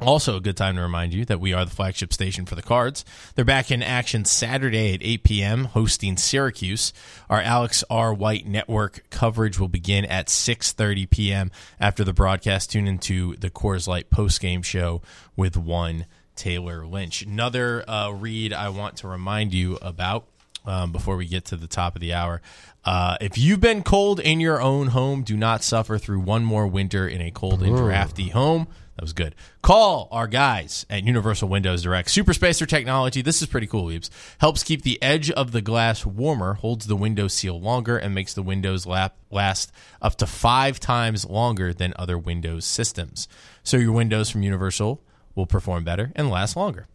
Also, a good time to remind you that we are the flagship station for the Cards. They're back in action Saturday at 8 p.m., hosting Syracuse. Our Alex R. White Network coverage will begin at 6:30 p.m. After the broadcast, tune into the Coors Light postgame show with one Taylor Lynch. Another uh, read I want to remind you about um, before we get to the top of the hour. Uh, if you've been cold in your own home, do not suffer through one more winter in a cold and drafty home. That was good. Call our guys at Universal Windows Direct. Super Spacer technology. This is pretty cool, Weebs. Helps keep the edge of the glass warmer, holds the window seal longer, and makes the windows lap, last up to five times longer than other Windows systems. So your windows from Universal will perform better and last longer.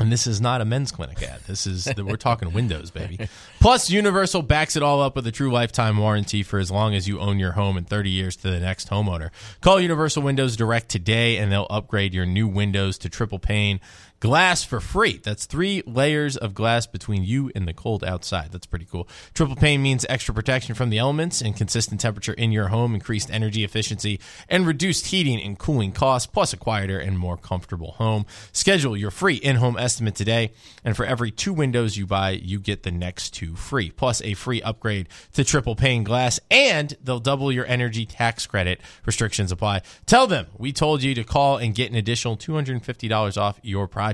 And this is not a men's clinic ad. This is we're talking Windows, baby. Plus, Universal backs it all up with a true lifetime warranty for as long as you own your home and 30 years to the next homeowner. Call Universal Windows Direct today, and they'll upgrade your new windows to triple pane glass for free. That's three layers of glass between you and the cold outside. That's pretty cool. Triple pane means extra protection from the elements and consistent temperature in your home, increased energy efficiency, and reduced heating and cooling costs, plus a quieter and more comfortable home. Schedule your free in home estimate today, and for every two windows you buy, you get the next two free, plus a free upgrade to triple pane glass, and they'll double your energy tax credit. Restrictions apply. Tell them we told you to call and get an additional $250 off your project.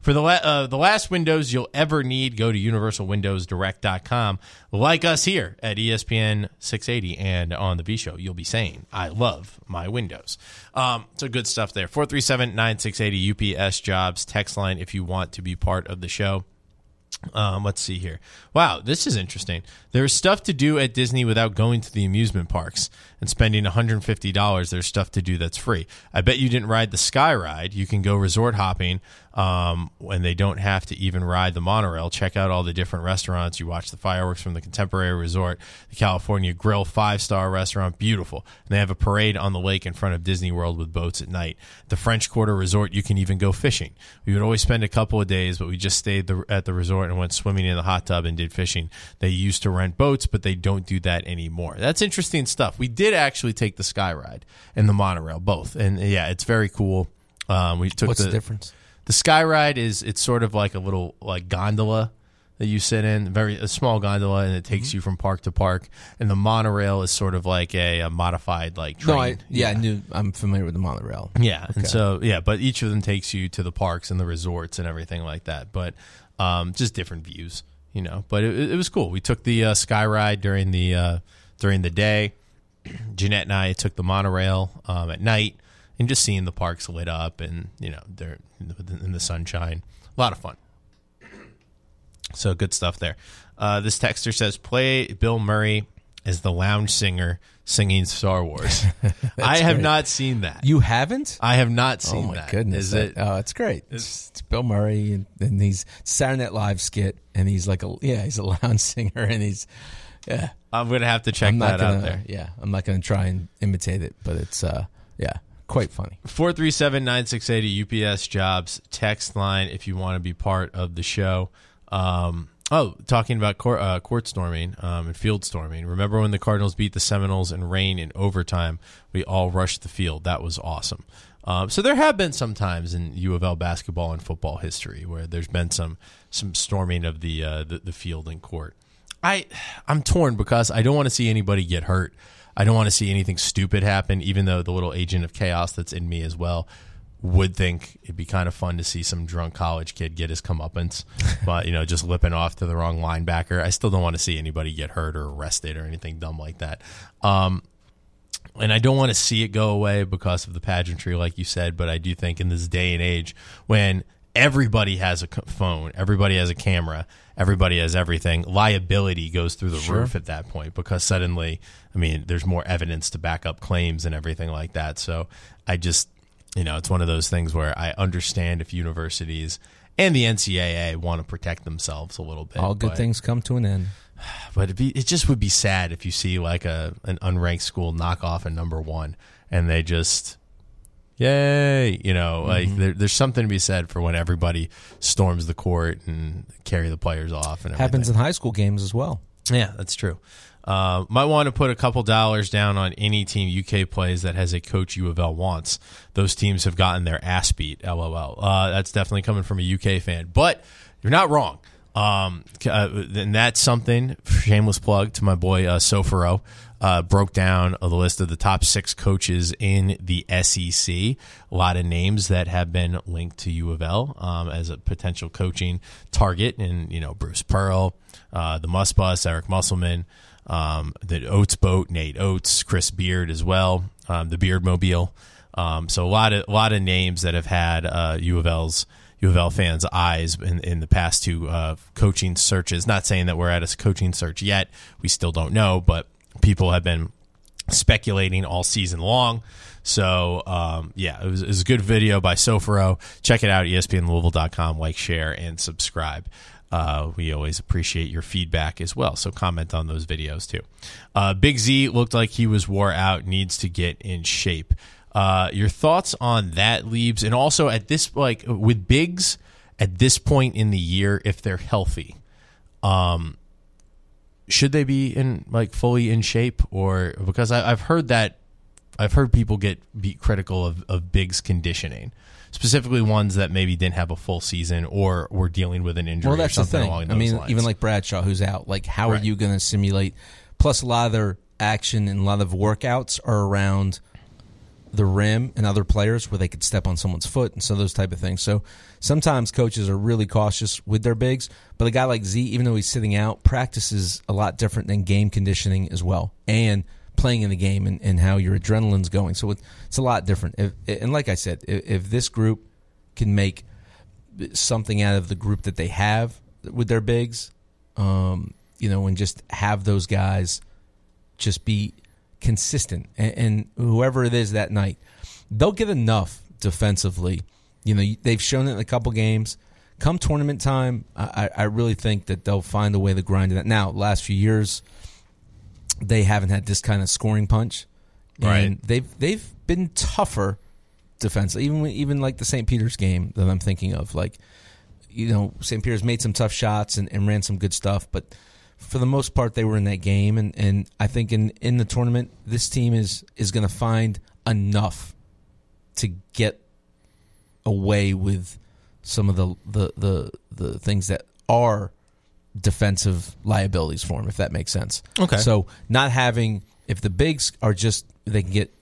For the, la- uh, the last windows you'll ever need, go to universalwindowsdirect.com. Like us here at ESPN 680 and on the V Show, you'll be saying, I love my windows. Um, so good stuff there. 437 9680 UPS Jobs text line if you want to be part of the show. Um, let's see here. Wow, this is interesting. There's stuff to do at Disney without going to the amusement parks and spending $150. There's stuff to do that's free. I bet you didn't ride the Sky Ride. You can go resort hopping um, when they don't have to even ride the monorail. Check out all the different restaurants. You watch the fireworks from the Contemporary Resort, the California Grill five star restaurant, beautiful. And they have a parade on the lake in front of Disney World with boats at night. The French Quarter Resort, you can even go fishing. We would always spend a couple of days, but we just stayed the, at the resort and went swimming in the hot tub and did fishing. They used to rent boats, but they don't do that anymore. That's interesting stuff. We did actually take the Sky Ride and the monorail, both, and yeah, it's very cool. Um, we took What's the, the difference? the sky ride is it's sort of like a little like gondola that you sit in, very a small gondola, and it takes Mm-hmm. you from park to park. And the monorail is sort of like a, a modified like train. No, I yeah, I knew I'm familiar with the monorail. Yeah, and so yeah, but each of them takes you to the parks and the resorts and everything like that. But um, just different views, you know. But it, it was cool. We took the uh, sky ride during the uh, during the day. Jeanette and I took the monorail um, at night, and just seeing the parks lit up and you know they're in the sunshine, a lot of fun. So good stuff there. Uh, this texter says, "Play Bill Murray as the lounge singer singing Star Wars." I have great. not seen that. You haven't? I have not seen that. Oh my that. goodness! Is that- it? Oh, it's great. It's, it's Bill Murray, and, and he's Saturday Night Live skit, and he's like a yeah, he's a lounge singer, and he's yeah. I'm gonna have to check that gonna out there. yeah, I'm not gonna try and imitate it, but it's uh yeah, quite funny. 437-9680 UPS jobs text line if you want to be part of the show. Um, oh, talking about court, uh, court storming um, and field storming. Remember when the Cardinals beat the Seminoles in rain in overtime? We all rushed the field. That was awesome. Um, so there have been some times in U of L basketball and football history where there's been some some storming of the uh, the, the field and court. I I'm torn because I don't want to see anybody get hurt. I don't want to see anything stupid happen, even though the little agent of chaos that's in me as well would think it'd be kind of fun to see some drunk college kid get his comeuppance, but you know, just lipping off to the wrong linebacker. I still don't want to see anybody get hurt or arrested or anything dumb like that. Um, and I don't want to see it go away because of the pageantry, like you said. But I do think in this day and age, when everybody has a phone, everybody has a camera, everybody has everything, liability goes through the roof at that point because suddenly, I mean, there's more evidence to back up claims and everything like that. So I just, you know, it's one of those things where I understand if universities and the NCAA want to protect themselves a little bit. All good but- things come to an end. but it'd be, it just would be sad if you see like a an unranked school knock off a number one and they just yay you know like mm-hmm. there, there's something to be said for when everybody storms the court and carry the players off and everything. Happens in high school games as well. Yeah, that's true. Uh, might want to put a couple dollars down on any team UK plays that has a coach U of L wants. Those teams have gotten their ass beat. LOL. Uh, that's definitely coming from a UK fan, but you're not wrong. Um, uh, and that's something. Shameless plug to my boy uh. Uh, broke down the list of the top six coaches in the SEC. A lot of names that have been linked to U of L um, as a potential coaching target, and you know Bruce Pearl, uh, the Muss Bus, Eric Musselman, um, the Oats Boat, Nate Oats, Chris Beard as well, um, the Beard Mobile. Um, so a lot of a lot of names that have had uh, U of L's U of L fans' eyes in, in the past two uh, coaching searches. Not saying that we're at a coaching search yet. We still don't know, but people have been speculating all season long. So, um, yeah, it was, it was a good video by Sofaro. Check it out, espnlouisville.com. Like, share, and subscribe. Uh, we always appreciate your feedback as well. So comment on those videos too. Uh, Big Z looked like he was wore out, needs to get in shape. Uh, your thoughts on that, Leaves, and also at this like with Bigs at this point in the year, if they're healthy, um, should they be in like fully in shape or because I, I've heard that I've heard people get be critical of, of Biggs conditioning, specifically ones that maybe didn't have a full season or were dealing with an injury Well, that's or the thing. along I mean, lines. even like Bradshaw, who's out. Like, how Right. are you going to simulate? Plus, a lot of their action and a lot of workouts are around the rim and other players where they could step on someone's foot and so those type of things. So sometimes coaches are really cautious with their bigs, but a guy like Z, even though he's sitting out, practices a lot different than game conditioning as well and playing in the game and, and how your adrenaline's going. So it, it's a lot different. If, and like I said, if, if this group can make something out of the group that they have with their bigs, um, you know, and just have those guys just be consistent. And, and whoever it is that night, they'll get enough defensively. You know, they've shown it in a couple games. Come tournament time, I, I really think that they'll find a way to grind it. Now, last few years, they haven't had this kind of scoring punch. And Right. they've they've been tougher defensively. Even even like the St. Peter's game that I'm thinking of. Like, you know, St. Peter's made some tough shots and, and ran some good stuff, but for the most part they were in that game and, and I think in, in the tournament this team is is gonna find enough to get away with some of the the, the, the things that are defensive liabilities for him, if that makes sense. Okay. So not having if the bigs are just they can get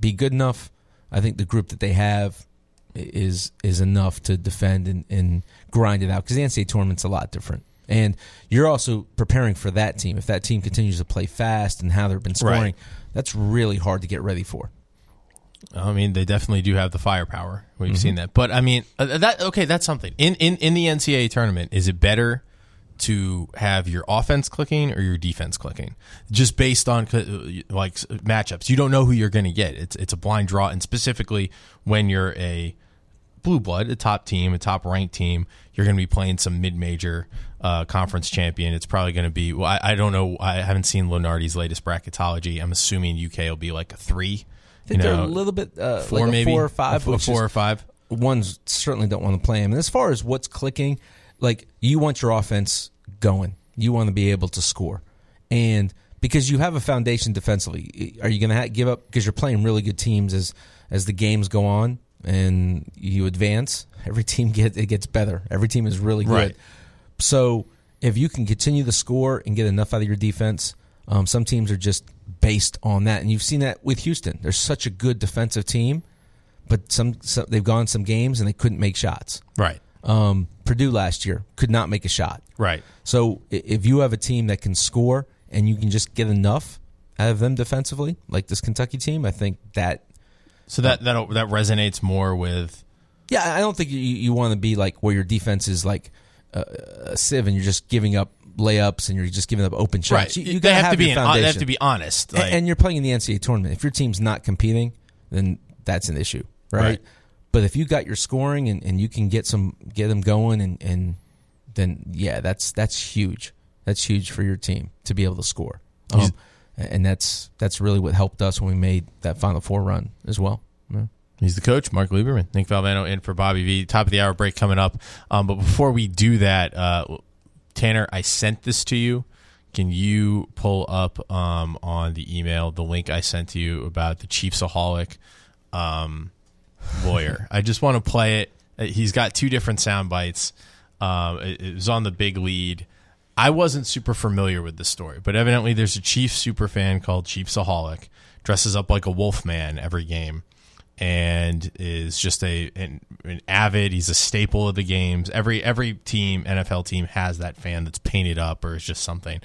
be good enough, I think the group that they have is is enough to defend and, and grind it out because the NCAA tournament's a lot different. And you're also preparing for that team. If that team continues to play fast and how they've been scoring, Right. that's really hard to get ready for. I mean, they definitely do have the firepower. We've Mm-hmm. seen that, but I mean, uh, that okay, that's something. In in in the NCAA tournament, is it better to have your offense clicking or your defense clicking, just based on uh, like matchups? You don't know who you're going to get. It's it's a blind draw, and specifically when you're a blue blood, a top team, a top ranked team, you're going to be playing some mid major uh, conference champion. It's probably going to be. Well, I, I don't know. I haven't seen Lunardi's latest bracketology. I'm assuming UK will be like a three. I think you they're know, a little bit uh, four like maybe four or five, a, which four or five. ones certainly don't want to play him. And as far as what's clicking, like you want your offense going, you want to be able to score, and because you have a foundation defensively, are you going to give up because you're playing really good teams as as the games go on and you advance? Every team get it gets better. Every team is really good. Right. So if you can continue to score and get enough out of your defense, um, some teams are just based on that, and you've seen that with Houston. They're such a good defensive team, but some, some they've gone some games and they couldn't make shots. Right. Um, Purdue last year could not make a shot. Right. So if you have a team that can score and you can just get enough out of them defensively, like this Kentucky team, I think that So that that that resonates more with Yeah, I don't think you, you want to be like where your defense is like uh, a sieve and you're just giving up layups and you're just giving up open shots. You, you they gotta have, to be an, they have to be honest. A- Like, and you're playing in the NCAA tournament. If your team's not competing, then that's an issue, right? Right. But if you got your scoring and, and you can get some get them going and, and then yeah, that's that's huge. That's huge for your team to be able to score. Um, and that's that's really what helped us when we made that Final Four run as well. Yeah. He's the coach, Mark Lieberman. Nick Valvano in for Bobby V. Top of the hour break coming up. Um, but before we do that, uh, Tanner, I sent this to you. Can you pull up um, on the email the link I sent to you about the Chiefsaholic um, lawyer? I just want to play it. Uh, He's got two different sound bites. Um, it, it was on the big lead. I wasn't super familiar with the story, but evidently there's a Chiefs super fan called Chiefsaholic, dresses up like a wolf man every game, and is just a an, an avid. He's a staple of the games. Every every team, NFL team, has that fan that's painted up or is just something.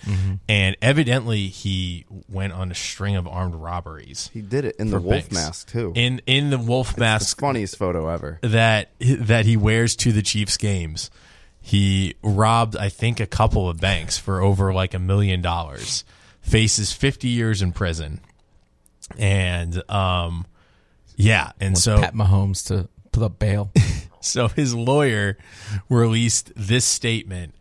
And evidently, he went on a string of armed robberies He did it in the wolf banks. mask too. In in the wolf It's the mask funniest photo ever. that that he wears to the Chiefs games. He robbed, I think, a couple of banks for over like a million dollars. Faces fifty years in prison, and um, yeah, and so Pat Mahomes to put up bail. so his lawyer released this statement,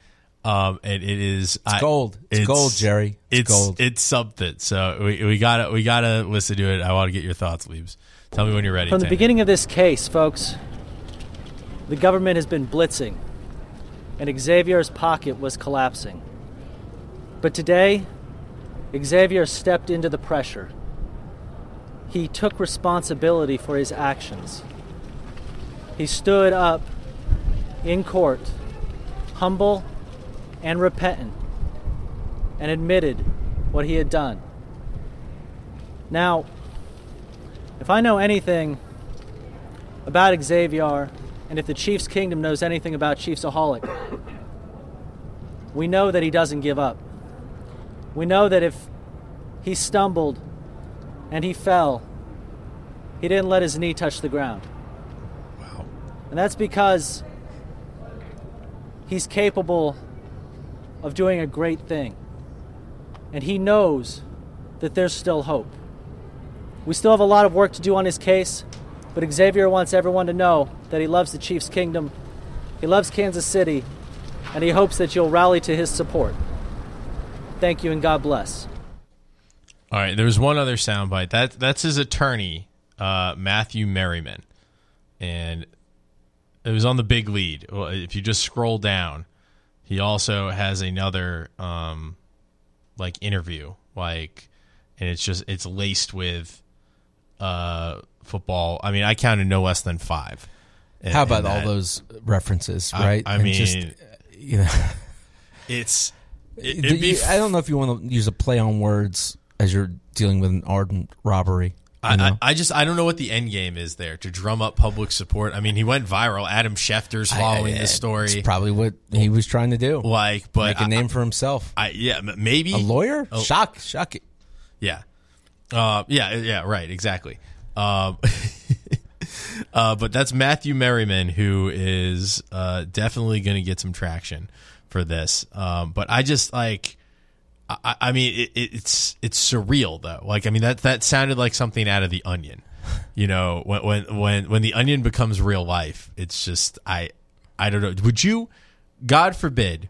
um, and it is It's gold. It's, gold, Jerry. It's, It's gold. It's something. So we, we gotta we gotta listen to it. I want to get your thoughts, Leaves. Tell me when you're ready. From the Tanner. beginning of this case, folks, the government has been blitzing, and Xavier's pocket was collapsing. But today, Xavier stepped into the pressure. He took responsibility for his actions. He stood up in court, humble and repentant, and admitted what he had done. Now, if I know anything about Xavier, and if the Chiefs Kingdom knows anything about Chiefsaholic, we know that he doesn't give up. We know that if he stumbled and he fell, he didn't let his knee touch the ground. Wow. And that's because he's capable of doing a great thing. And he knows that there's still hope. We still have a lot of work to do on his case, but Xavier wants everyone to know that he loves the Chiefs Kingdom, he loves Kansas City, and he hopes that you'll rally to his support. Thank you and God bless. All right, there was one other soundbite. That that's his attorney, uh, Matthew Merriman, and it was on the big lead. Well, if you just scroll down, he also has another um, like interview, like, and it's just it's laced with uh, football. I mean, I counted no less than five. in- How about all those references, right? I And mean, just, you know, it's. It, Do it'd be you- I don't know if you want to use a play on words as you're dealing with an ardent robbery. I, I. I just I don't know what the end game is there to drum up public support. I mean, he went viral. Adam Schefter's following I- this story. It's probably what he was trying to do. like, but Make a name for himself. I, yeah, maybe A lawyer? Oh. Shock, shock it. Yeah, uh, yeah, yeah. Right, exactly. Um, uh, but that's Matthew Merriman, who is uh, definitely going to get some traction for this. Um, but I just like, I, I mean, it, it, it's it's surreal though. Like, I mean that that sounded like something out of The Onion. You know, when when when when The Onion becomes real life, it's just I I don't know. Would you, God forbid,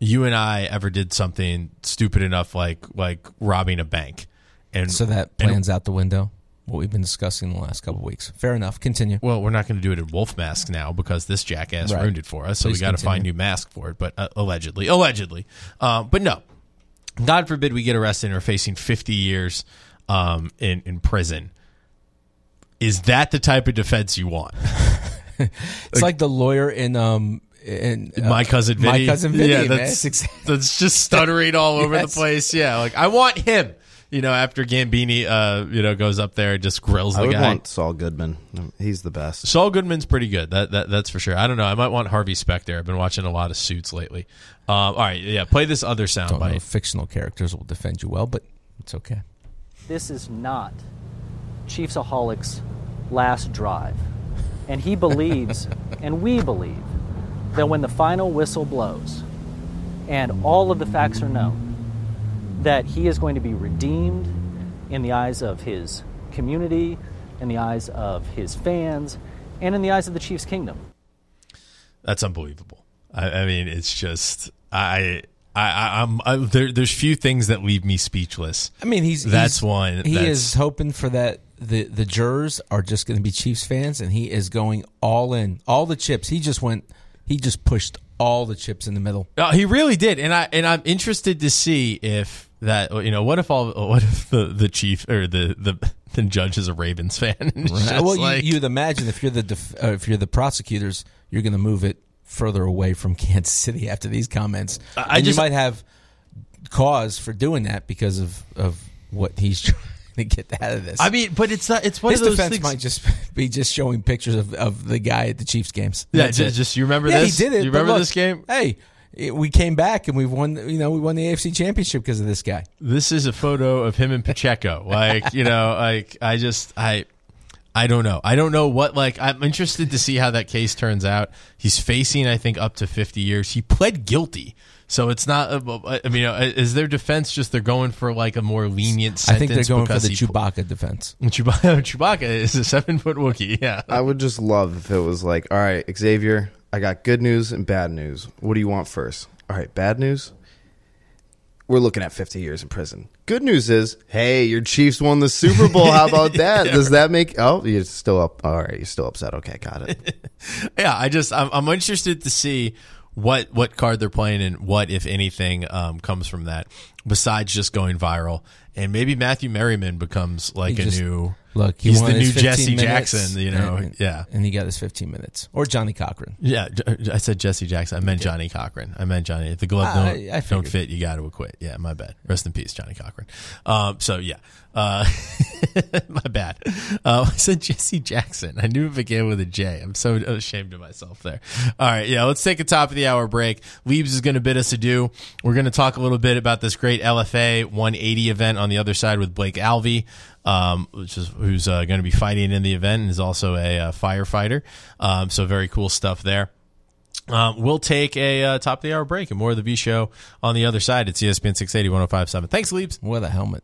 you and I ever did something stupid enough like like robbing a bank, and So that and- plans out the window. What we've been discussing the last couple of weeks. Fair enough. Continue. Well, we're not going to do it in wolf mask now because this jackass Right. ruined it for us. So Please we got to find new mask for it. But uh, allegedly, allegedly, um, but no. God forbid we get arrested and are facing 50 years um, in in prison. Is that the type of defense you want? It's like the lawyer in um in uh, my cousin Vinny. My cousin Vinny. Yeah, that's It's that's just stuttering all over Yes. the place. Yeah, like I want him. You know, after Gambini, uh, you know, goes up there and just grills I the would guy. want Saul Goodman. He's the best. Saul Goodman's pretty good. That, that that's for sure. I don't know. I might want Harvey Specter. I've been watching a lot of Suits lately. Um, all right, yeah. Play this other don't know if fictional characters will defend you well, but it's okay. This is not Chiefsaholic's last drive. And he believes, and we believe, that when the final whistle blows and all of the facts are known, that he is going to be redeemed in the eyes of his community, in the eyes of his fans, and in the eyes of the Chiefs' kingdom. That's unbelievable. I, I mean, it's just I. I, I, I'm I, there. There's few things that leave me speechless. I mean, he's That's he's- one- He that's- is hoping for that. The the jurors are just going to be Chiefs fans, and he is going all in, all the chips. He just went. He just pushed all the chips in the middle. Uh, he really did, and I and I'm interested to see if that you know what if all what if the the chief or the the the judge is a Ravens fan. Just well, like- you, you'd imagine if you're the def, uh, if you're the prosecutors, you're going to move it further away from Kansas City after these comments. I- I and just- you might have cause for doing that because of of what he's trying to get out of this. I mean, but it's not. It's one his of those defense things. might just be just showing pictures of, of the guy at the Chiefs games. yeah, That's just, just you remember yeah, this? he did it. You remember look, this game? Hey, it- we came back and we won. You know, we won the AFC Championship because of this guy. This is a photo of him and Pacheco. Like, you know, like I just I I don't know. I don't know what like I'm interested to see how that case turns out. He's facing I think up to 50 years. He pled guilty. So it's not uh, I mean, uh, is their defense just they're going for like a more lenient sentence I think they're going for the he- Chewbacca defense. Chewbacca, Chewbacca is a 7-foot Wookiee. Yeah. I would just love if it was like, all right, Xavier, I got good news and bad news. What do you want first? All right, bad news. We're looking at 50 years in prison. Good news is, hey, your Chiefs won the Super Bowl. How about that? Does that make? Oh, you're still up. All right, you're still upset. Okay, got it. yeah, I just I'm, I'm interested to see what what card they're playing and what if anything um, comes from that besides just going viral. And maybe Matthew Merriman becomes like He a just- new Look, he he's the new Jesse minutes, Jackson you know and- yeah. and he got his 15 minutes. Or Johnnie Cochran. yeah I said Jesse Jackson. I meant Johnnie Cochran. I meant Johnny. If the glove I- don't, I don't fit you got to acquit. Yeah my bad. Rest in peace Johnnie Cochran. Um, so yeah. Uh, my bad. Uh, I said Jesse Jackson. I knew it began with a J. I'm so ashamed of myself there. All right yeah let's take a top of the hour break. Leaves is going to bid us adieu. We're going to talk a little bit about this great LFA 180 event on the other side with Blake Alvey um, which is who's uh, going to be fighting in the event and is also a uh, firefighter. Um, so very cool stuff there. Um, we'll take a uh, top of the hour break and more of the V show on the other side. It's ESPN 680 1057. Thanks, Leaps. What a helmet.